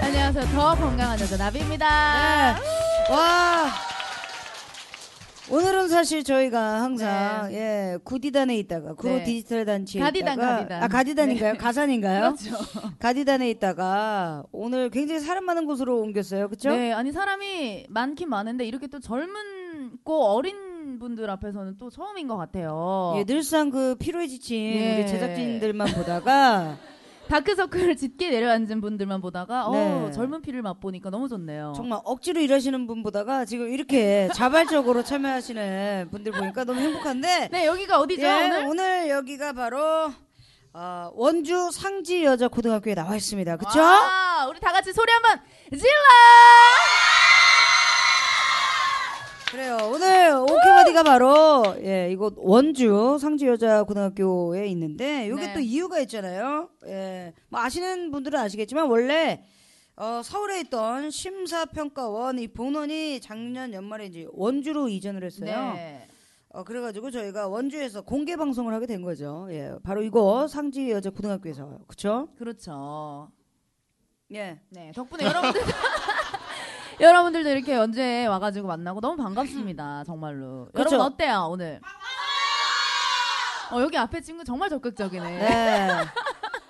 안녕하세요. 더 건강한 여자 나비입니다. 네. 와 오늘은 사실 저희가 항상 예 구디단에 있다가 구 네. 디지털 단체에 가디단, 있다가 가디단. 아 가디단인가요? 가산인가요? 그렇죠. 가디단에 있다가 오늘 굉장히 사람 많은 곳으로 옮겼어요, 그렇죠? 네, 아니 사람이 많긴 많은데 이렇게 또 젊은고 어린 분들 앞에서는 또 처음인 것 같아요. 예, 늘상 그 피로에 지친 예. 우리 제작진들만 보다가 다크서클을 짙게 내려앉은 분들만 보다가 네. 어, 젊은 피를 맛보니까 너무 좋네요. 정말 억지로 일하시는 분 보다가 지금 이렇게 자발적으로 참여하시는 분들 보니까 너무 행복한데 네, 여기가 어디죠 예, 오늘? 여기가 바로 어, 원주 상지 여자 고등학교에 나와 있습니다. 그쵸? 와, 우리 다 같이 소리 한번 질러! 그래요. 오늘 오케바디가 바로 예, 이곳 원주 상지 여자 고등학교에 있는데 여기 네. 또 이유가 있잖아요. 예. 뭐 아시는 분들은 아시겠지만 원래 어, 서울에 있던 심사평가원 이 본원이 작년 연말에 이제 원주로 이전을 했어요. 네. 어, 그래가지고 저희가 원주에서 공개 방송을 하게 된 거죠. 예, 바로 이곳 상지 여자 고등학교에서 그쵸? 그렇죠. 예. 네, 덕분에 여러분들 여러분들도 이렇게 연주에 와가지고 만나고 너무 반갑습니다. 정말로. 그렇죠. 여러분 어때요 오늘? 어, 여기 앞에 친구 정말 적극적이네. 네.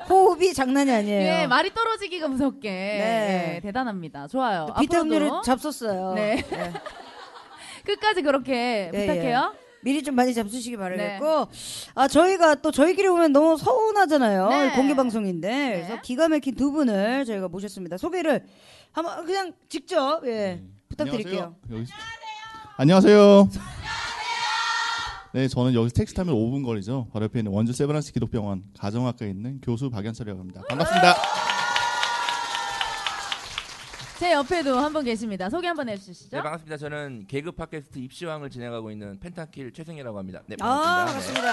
호흡이 장난이 아니에요. 예, 말이 떨어지기가 무섭게 네. 예, 대단합니다. 좋아요. 비타민을 앞으로도 잡섰어요. 네. 예. 끝까지 그렇게 예, 부탁해요. 미리 좀 많이 잡수시기 바라겠고 아 저희가 또 저희끼리 오면 너무 서운하잖아요 네. 공개 방송인데 네. 그래서 기가 막힌 두 분을 저희가 모셨습니다 소개를 한번 그냥 직접 예 부탁드릴게요 안녕하세요. 여기... 안녕하세요. 네, 저는 여기서 택시 타면 5분 거리죠. 바로 옆에 있는 원주 세브란스 기독병원 가정학과에 있는 교수 박연철이라고 합니다. 반갑습니다. 제 옆에도 한 분 계십니다. 소개 한번 해주시죠. 네 반갑습니다. 저는 개그 팟캐스트 입시왕을 진행하고 있는 펜타킬 최승이라고 합니다. 네아 반갑습니다. 반갑습니다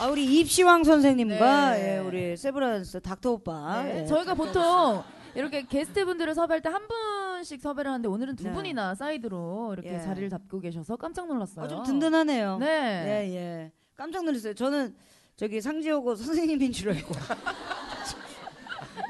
아 우리 입시왕 선생님과 네. 예, 우리 세브란스 닥터 오빠 네, 예. 저희가 보통 이렇게 게스트분들을 섭외할 때 한 분씩 섭외를 하는데 오늘은 두 네. 분이나 사이드로 이렇게 예. 자리를 잡고 계셔서 깜짝 놀랐어요. 어, 좀 든든하네요 네. 예, 예. 깜짝 놀랐어요. 저는 저기 상지오고 선생님인 줄 알고.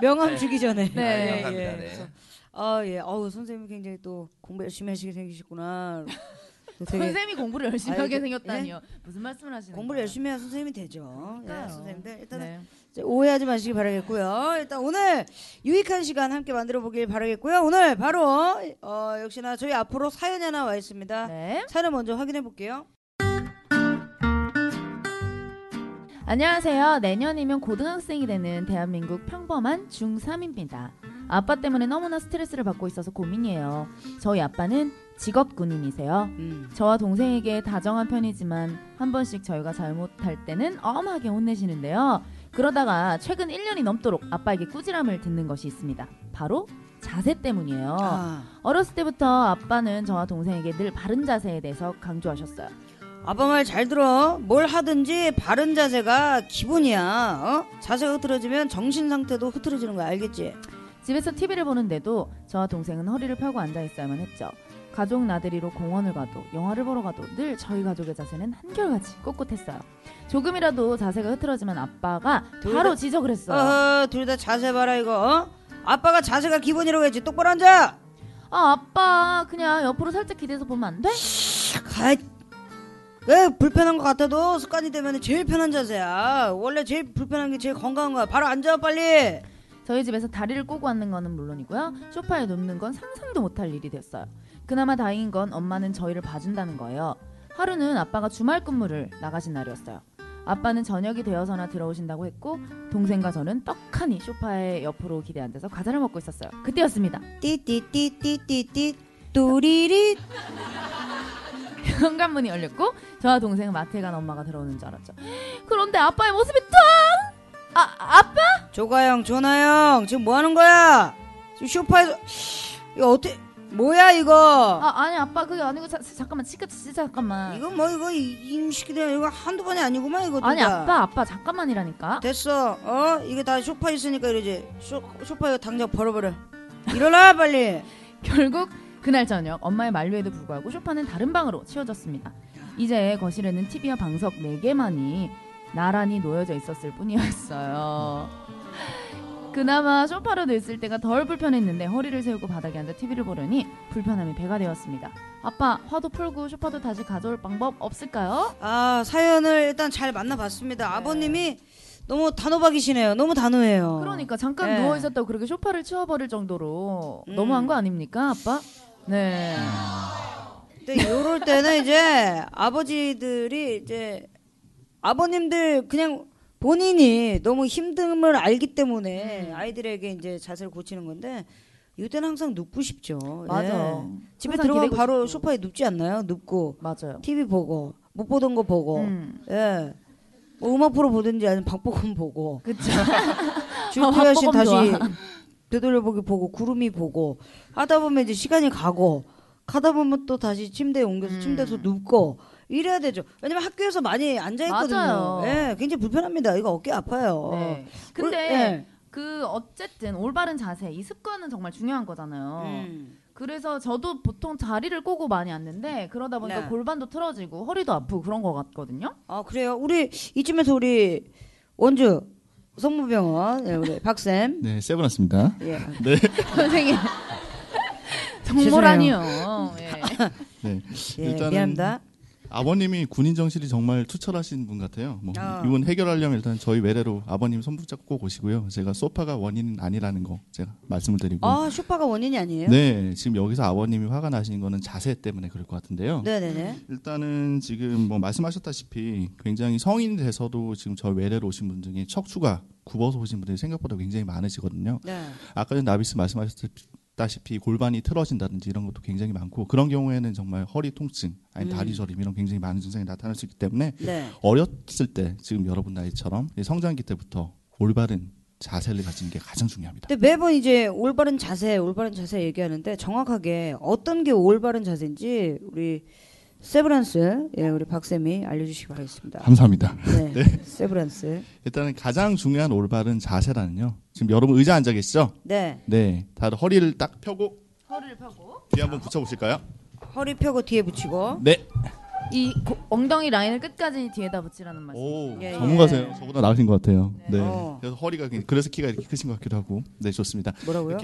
명함 네. 주기 전에. 네. 아, 감사합니다. 네. 그래서, 아, 예. 어우, 선생님 굉장히 또 공부 열심히 하시게 생기셨구나. 되게 선생님이 공부를 열심히 아, 하게 생겼다니요. 무슨 말씀을 하시는 공부를 거예요? 열심히 해야 선생님이 되죠. 예, 그러니까요. 선생님들. 일단은 네. 오해하지 마시기 바라겠고요. 일단 오늘 유익한 시간 함께 만들어 보길 바라겠고요. 오늘 바로, 어, 역시나 저희 앞으로 사연이 하나 와 있습니다. 네. 사연 먼저 확인해 볼게요. 안녕하세요. 내년이면 고등학생이 되는 대한민국 평범한 중3입니다. 아빠 때문에 너무나 스트레스를 받고 있어서 고민이에요. 저희 아빠는 직업 군인이세요. 음. 저와 동생에게 다정한 편이지만 한 번씩 저희가 잘못할 때는 엄하게 혼내시는데요. 그러다가 최근 1년이 넘도록 아빠에게 꾸지람을 듣는 것이 있습니다. 바로 자세 때문이에요. 아. 어렸을 때부터 아빠는 저와 동생에게 늘 바른 자세에 대해서 강조하셨어요. 아빠 말 잘 들어. 뭘 하든지 바른 자세가 기본이야. 어? 자세가 흐트러지면 정신 상태도 흐트러지는 거 알겠지? 집에서 TV를 보는데도 저와 동생은 허리를 펴고 앉아 있어야만 했죠. 가족 나들이로 공원을 가도 영화를 보러 가도 늘 저희 가족의 자세는 한결같이 꼿꼿했어요. 조금이라도 자세가 흐트러지면 아빠가 둘 바로 다- 지적을 했어요. 어허, 둘다 자세 봐라 이거. 어? 아빠가 자세가 기본이라고 했지. 똑바로 앉아. 아 아빠 그냥 옆으로 살짝 기대서 보면 안 돼? 가. 왜 불편한 것 같아도 습관이 되면 제일 편한 자세야. 원래 제일 불편한 게 제일 건강한 거야. 바로 앉아 빨리. 저희 집에서 다리를 꼬고 앉는 거는 물론이고요. 소파에 눕는 건 상상도 못할 일이 됐어요. 그나마 다행인 건 엄마는 저희를 봐준다는 거예요. 하루는 아빠가 주말 근무를 나가신 날이었어요. 아빠는 저녁이 되어서나 들어오신다고 했고 동생과 저는 떡하니 소파에 옆으로 기대 앉아서 과자를 먹고 있었어요. 그때였습니다. 띠띠띠띠띠띠 뚜리리. 현관문이 열렸고 저와 동생은 마트에 간 엄마가 들어오는 줄 알았죠. 그런데 아빠의 모습이 짠! 아 아빠? 조가영, 조나영, 지금 뭐 하는 거야? 지금 쇼파에서 이거 어떻게 뭐야 이거? 아 아니 아빠 그게 아니고 자, 잠깐만 진짜 잠깐만. 이거 뭐 이거 임시기들 이거 한두 번이 아니구만 이거. 아니 둘다. 아빠 아빠 잠깐만이라니까. 됐어. 어? 이게 다 소파 있으니까 이러지. 쇼, 소파 이거 당장 벌어버려. 일어나 빨리. 결국 그날 저녁 엄마의 만류에도 불구하고 소파는 다른 방으로 치워졌습니다. 이제 거실에는 TV와 방석 4개만이 나란히 놓여져 있었을 뿐이었어요. 그나마 소파로 냈을 때가 덜 불편했는데 허리를 세우고 바닥에 앉아 TV를 보려니 불편함이 배가 되었습니다. 아빠 화도 풀고 소파도 다시 가져올 방법 없을까요? 아 사연을 일단 잘 만나봤습니다. 아버님이 너무 단호박이시네요. 너무 단호해요. 그러니까 잠깐 네. 누워 있었다고 그렇게 소파를 치워버릴 정도로 음. 너무한 거 아닙니까, 아빠? 네. 근데 요럴 때는 이제 아버지들이 이제 아버님들 그냥 본인이 너무 힘듦을 알기 때문에 음. 아이들에게 이제 자세를 고치는 건데 이때는 항상 눕고 싶죠. 맞아. 예. 집에 들어가면 바로 싶고. 소파에 눕지 않나요? 눕고 맞아요. TV 보고 못 보던 거 보고 음. 예. 뭐 음악 프로 보든지 아니면 박보검 보고. 주구야 씨 박보검 다시 좋아. 되돌려보기 보고 구름이 보고 하다 보면 이제 시간이 가고 가다 보면 또 다시 침대에 옮겨서 음. 침대에서 눕고 이래야 되죠. 왜냐면 학교에서 많이 앉아 있거든요. 예, 굉장히 불편합니다. 이거 어깨 아파요. 네. 근데 예. 그 어쨌든 올바른 자세, 이 습관은 정말 중요한 거잖아요. 음. 그래서 저도 보통 자리를 꼬고 많이 앉는데 그러다 보니까 네. 골반도 틀어지고 허리도 아프고 그런 것 같거든요. 아 그래요. 우리 이쯤에서 우리 원주 성모병원 예, 우리 박쌤 네, 세븐았습니다. 예. 선생님. 정모라니요. 예. 네. 예, 일단은- 미안합니다. 아버님이 군인 정신이 정말 투철하신 분 같아요. 뭐 아. 이건 해결하려면 일단 저희 외래로 아버님 손 붙잡고 꼭 오시고요. 제가 소파가 원인은 아니라는 거 제가 말씀을 드리고. 아 쇼파가 원인이 아니에요? 네, 지금 여기서 아버님이 화가 나시는 거는 자세 때문에 그럴 것 같은데요. 네네네. 일단은 지금 뭐 말씀하셨다시피 굉장히 성인 돼서도 지금 저희 외래로 오신 분 중에 척추가 굽어서 오신 분들이 생각보다 굉장히 많으시거든요. 네. 아까 전에 나비스 말씀하셨 다시피 골반이 틀어진다든지 이런 것도 굉장히 많고 그런 경우에는 정말 허리 통증 아니 음. 다리 저림 이런 굉장히 많은 증상이 나타날 수 있기 때문에 네. 어렸을 때 지금 여러분 나이처럼 이 성장기 때부터 올바른 자세를 가지는 게 가장 중요합니다. 근데 매번 이제 올바른 자세, 올바른 자세 얘기하는데 정확하게 어떤 게 올바른 자세인지 우리 세브란스 예, 우리 박쌤이 알려주시기 바라겠습니다. 감사합니다. 네, 세브란스. 일단은 가장 중요한 올바른 자세라는요. 지금 여러분 의자 앉아 계시죠? 네, 네, 다들 허리를 딱 펴고 허리를 펴고 뒤에 한번 붙여보실까요? 허리 펴고 뒤에 붙이고. 네. 이 고- 엉덩이 라인을 끝까지 뒤에다 붙이라는 말씀. 오, 예, 전문가세요. 예. 저보다 나으신 것 같아요. 네. 어. 그래서 허리가 그- 그래서 키가 이렇게 크신 것 같기도 하고. 네, 좋습니다. 뭐라고요?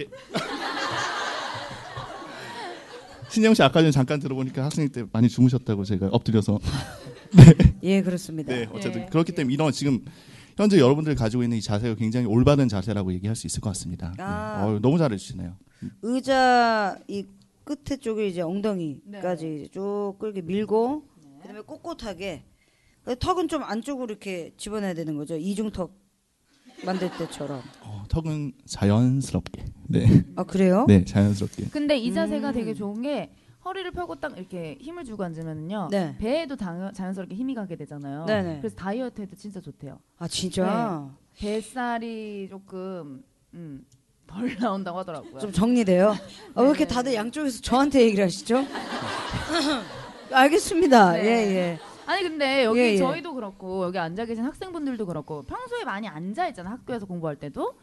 신영 씨 아까 전에 잠깐 들어보니까 학생 때 많이 주무셨다고 제가 엎드려서. 예, 그렇습니다. 네, 어쨌든 예. 그렇기 때문에 이런 지금 현재 여러분들이 가지고 있는 이 자세가 굉장히 올바른 자세라고 얘기할 수 있을 것 같습니다. 네. 아. 어우, 너무 잘해주시네요. 의자 이 끝에 쪽에 이제 엉덩이까지 네. 쭉 끌게 밀고 그다음에 꼿꼿하게 그 턱은 좀 안쪽으로 이렇게 집어내야 되는 거죠. 이중턱 만들 때처럼. 어, 턱은 자연스럽게. 네, 아 그래요? 네, 자연스럽게. 근데 이 자세가 음. 되게 좋은 게 허리를 펴고 딱 이렇게 힘을 주고 앉으면은요. 네. 배에도 당, 자연스럽게 힘이 가게 되잖아요. 네네. 그래서 다이어트에 도 진짜 좋대요. 아 진짜 뱃살이 조금 음, 덜 나온다고 하더라고요. 좀 정리돼요. 아, 왜 이렇게 네. 다들 양쪽에서 저한테 얘기를 하시죠? 알겠습니다. 네. 예 예. 아니 근데 여기 예, 예. 저희도 그렇고 여기 앉아 계신 학생분들도 그렇고 평소에 많이 앉아 있잖아 학교에서 공부할 때도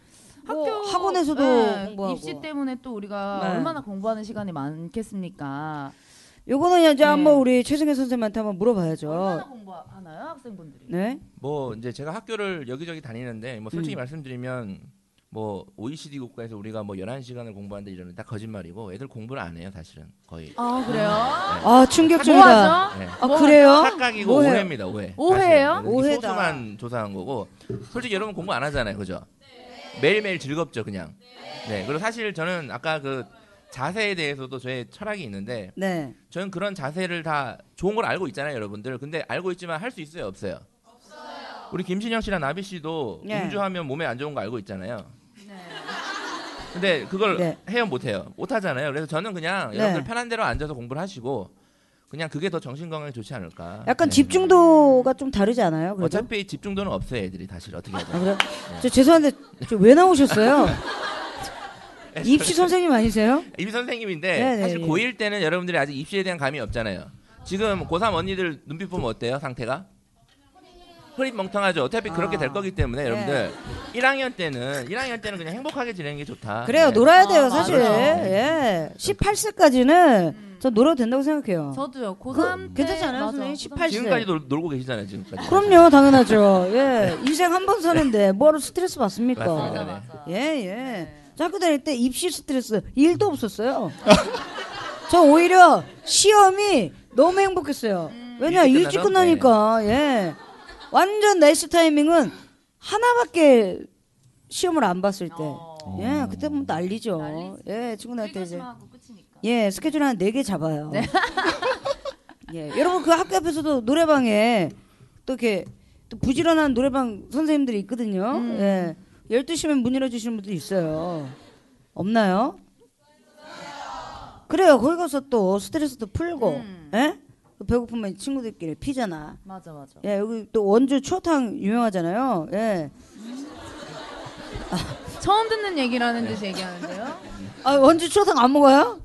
뭐 학원에서도 네, 공부하고. 입시 때문에 또 우리가 네. 얼마나 공부하는 시간이 많겠습니까? 요거는 이제 네. 한번 우리 최승혜 선생님한테 한번 물어봐야죠. 얼마나 공부하나요 학생분들이? 네. 뭐 이제 제가 학교를 여기저기 다니는데 뭐 솔직히 음. 말씀드리면 뭐 OECD 국가에서 우리가 뭐 11시간을 공부한다 이러는 다 거짓말이고 애들 공부를 안 해요, 사실은. 거의. 아 그래요? 아 충격적이다. 뭐 하죠? 네. 아뭐 그래요? 착각이고 뭐해요? 오해입니다, 오해. 이렇게 오해다. 소수만 조사한 거고 솔직히 여러분 공부 안 하잖아요, 그죠? 매일매일 즐겁죠, 그냥. 네. 그리고 사실 저는 아까 그 자세에 대해서도 저의 철학이 있는데 네. 저는 그런 자세를 다 좋은 걸 알고 있잖아요, 여러분들. 근데 알고 있지만 할 수 있어요, 없어요? 우리 김신영 씨랑 나비 씨도 네. 음주하면 몸에 안 좋은 거 알고 있잖아요. 근데 그걸 네. 해요, 못 해요? 못 하잖아요. 그래서 저는 그냥 네. 여러분들 편한 대로 앉아서 공부를 하시고 그냥 그게 더 정신 건강에 좋지 않을까. 약간 네. 집중도가 좀 다르지 않아요? 그래도? 어차피 집중도는 없어요 애들이 사실 어떻게 아, 하든. 그래? 저 죄송한데 저 왜 나오셨어요? 입시 선생님 아니세요? 입시 선생님인데 네네, 사실 예. 고1 때는 여러분들이 아직 입시에 대한 감이 없잖아요. 지금 고3 언니들 눈빛 보면 어때요 상태가? 흐릿 멍텅하죠. 어차피 그렇게 아. 될 거기 때문에 네. 여러분들 1학년 때는 1학년 때는 그냥 행복하게 지내는 게 좋다. 그래요 네. 놀아야 돼요 아, 사실. 맞아요. 예, 18세까지는 전 놀아도 된다고 생각해요. 저도요. 그, 고3 때 괜찮지 않아요, 맞아. 선생님? 고3 18세. 지금까지 놀, 놀고 계시잖아요 지금까지. 그럼요, 당연하죠. 예, 인생 한 번 사는데 뭐하러 스트레스 받습니까? 맞습니다. 네. 예, 예. 저 학교 다닐 때 입시 스트레스 일도 없었어요. 저 오히려 시험이 너무 행복했어요. 왜냐 일찍? 끝나니까 예. 완전 nice 타이밍은 하나밖에 시험을 안 봤을 때. 어. 예, 그때 보면 난리죠. 난리지. 예, 친구 나이 때 이제. 예, 스케줄 한 네 개 잡아요. 예, 여러분 그 학교 앞에서도 노래방에 또 이렇게 또 부지런한 노래방 선생님들이 있거든요. 음. 예. 12시면 문 열어주시는 분도 있어요. 없나요? 그래요. 거기 가서 또 스트레스도 풀고, 음. 예? 그 배고프면 친구들끼리 피잖아. 맞아 맞아. 예, 여기 또 원주 추어탕 유명하잖아요. 예. 처음 듣는 얘기라는 듯이 얘기하는데요. 아, 원주 추어탕 안 먹어요?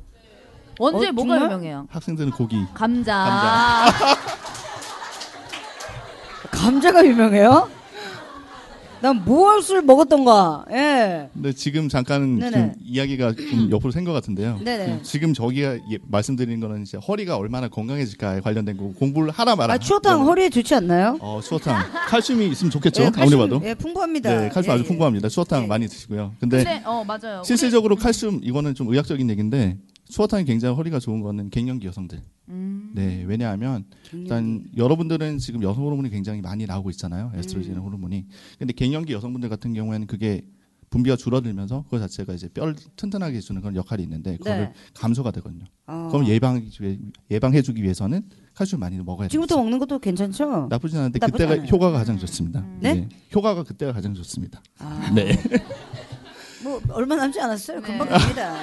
원주에 어, 뭐가 정말? 유명해요? 학생들은 고기. 감자. 감자가 유명해요? 난 무엇을 먹었던가. 예. 근데 지금 잠깐. 좀 이야기가 좀 옆으로 샌 것 같은데요. 네네. 지금 저기가 예- 말씀드리는 거는 이제 허리가 얼마나 건강해질까에 관련된 거고 공부를 하라 마라. 아, 추어탕 이거는- 허리에 좋지 않나요? 어, 추어탕. 칼슘이 있으면 좋겠죠. 예, 아무리 봐도. 예, 풍부합니다. 네, 칼슘 예, 아주 예. 풍부합니다. 추어탕 예. 많이 드시고요. 근데 근데 어 맞아요. 실질적으로 칼슘 이거는 좀 의학적인 얘기인데 추어탕이 굉장히 허리가 좋은 거는 갱년기 여성들. 음. 네, 왜냐하면 일단 여러분들은 지금 여성 호르몬이 굉장히 많이 나오고 있잖아요. 에스트로겐 음. 호르몬이. 근데 갱년기 여성분들 같은 경우에는 그게 분비가 줄어들면서 그거 자체가 이제 뼈를 튼튼하게 해주는 그런 역할이 있는데 그거를 네. 감소가 되거든요. 어. 그럼 예방 예방해주기 위해서는 칼슘 많이 먹어야 돼요. 지금부터 먹는 것도 괜찮죠? 나쁘진 않은데 나쁘지 그때가 않아요. 효과가 가장 좋습니다. 네? 효과가 그때가 가장 좋습니다. 아, 네. 뭐 얼마 남지 않았어요. 네. 금방 갑니다.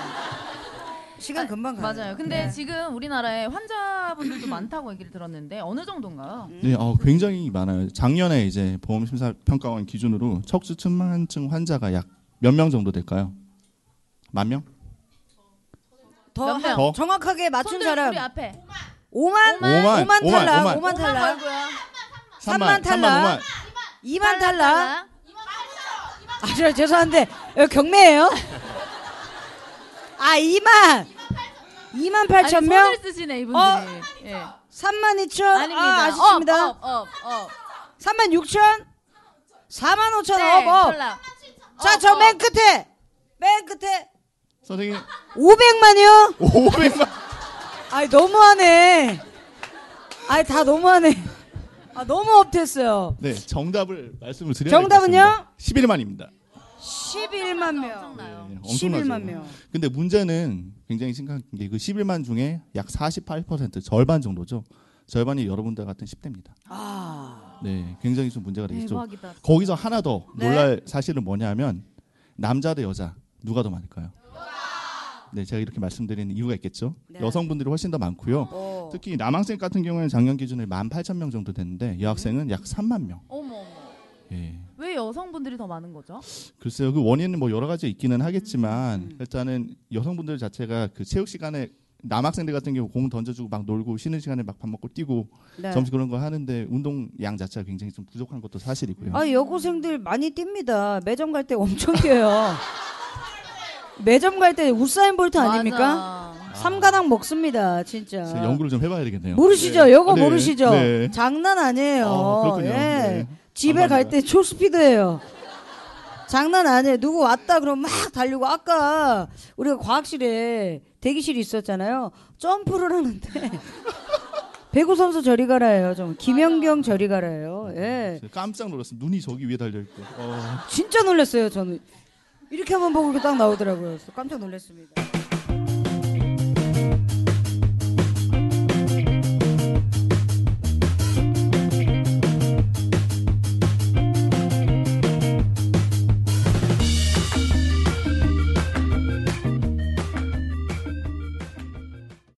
시간 아, 금방 가요. 맞아요. 근데 네. 지금 우리나라에 환자분들도 많다고 얘기를 들었는데 어느 정도인가요? 음. 네, 어, 굉장히 많아요. 작년에 이제 보험심사평가원 기준으로 척추 측만증 환자가 약 몇 명 정도 될까요? 만 명? 더, 명? 더? 정확하게 맞춘 사람 우리 앞에 5만? 5만, 5만 5만, 탈락. 5만. 5만 탈락. 말고요. 3만 탈락. 2만 탈락. 아, 저 죄송한데 여기 경매예요? 아, 2만. 2만 8천 아니, 명? 손을 쓰시네 이분들이. 어? 예. 3만 2천? 아닙니다. 아, 아쉽습니다. up, up, up, up. 3만 6천? 4만 5천 네, up, up. 탈락. 자, up, 저 up. 맨 끝에. 맨 끝에. 선생님 500만이요? 500만. 아이, 너무하네. 아이, 다 너무하네. 아, 너무 업됐어요. 네, 정답을 말씀을 드려야 정답은요? 11만입니다. 11만 명. 엄청나요. 네, 엄청나죠. 11만 명. 근데 문제는 굉장히 심각한 게 그 11만 중에 약 48% 절반 정도죠. 절반이 여러분들 같은 10대입니다. 아. 네, 굉장히 좀 문제가 되겠죠. 대박이다. 거기서 하나 더 네. 놀랄 사실은 뭐냐면 남자 대 여자 누가 더 많을까요? 네, 제가 이렇게 말씀드리는 이유가 있겠죠. 네. 여성분들이 훨씬 더 많고요. 어. 특히 남학생 같은 경우에는 작년 기준에 18,000명 정도 됐는데 여학생은 약 3만 명. 어머 어머. 예. 왜 여성분들이 더 많은 거죠? 글쎄요, 그 원인은 뭐 여러 가지 있기는 하겠지만 음. 일단은 여성분들 자체가 그 체육 시간에 남학생들 같은 경우 공 던져주고 막 놀고 쉬는 시간에 막 밥 먹고 뛰고 네. 점심 그런 거 하는데 운동 양 자체가 굉장히 좀 부족한 것도 사실이고요. 아, 여고생들 많이 뜁니다. 매점 갈 때 엄청 뛰어요. 매점 갈 때 우사인 볼트 아닙니까? 맞아. 삼가당 먹습니다, 진짜. 연구를 좀 해봐야 되겠네요. 모르시죠? 네. 여거 네. 모르시죠? 네. 장난 아니에요. 어, 그렇군요. 예. 네. 집에 갈 감사합니다. 때 초스피드예요. 장난 아니에요. 누구 왔다 그러면 막 달리고 아까 우리가 과학실에 대기실이 있었잖아요. 점프를 하는데 배구 선수 저리 가라예요. 좀 김연경 저리 가라예요. 예. 제가 깜짝 놀랐어요. 눈이 저기 위에 달려 있고. 어. 진짜 놀랐어요, 저는. 이렇게 한번 보고 이렇게 딱 나오더라고요. 깜짝 놀랐습니다.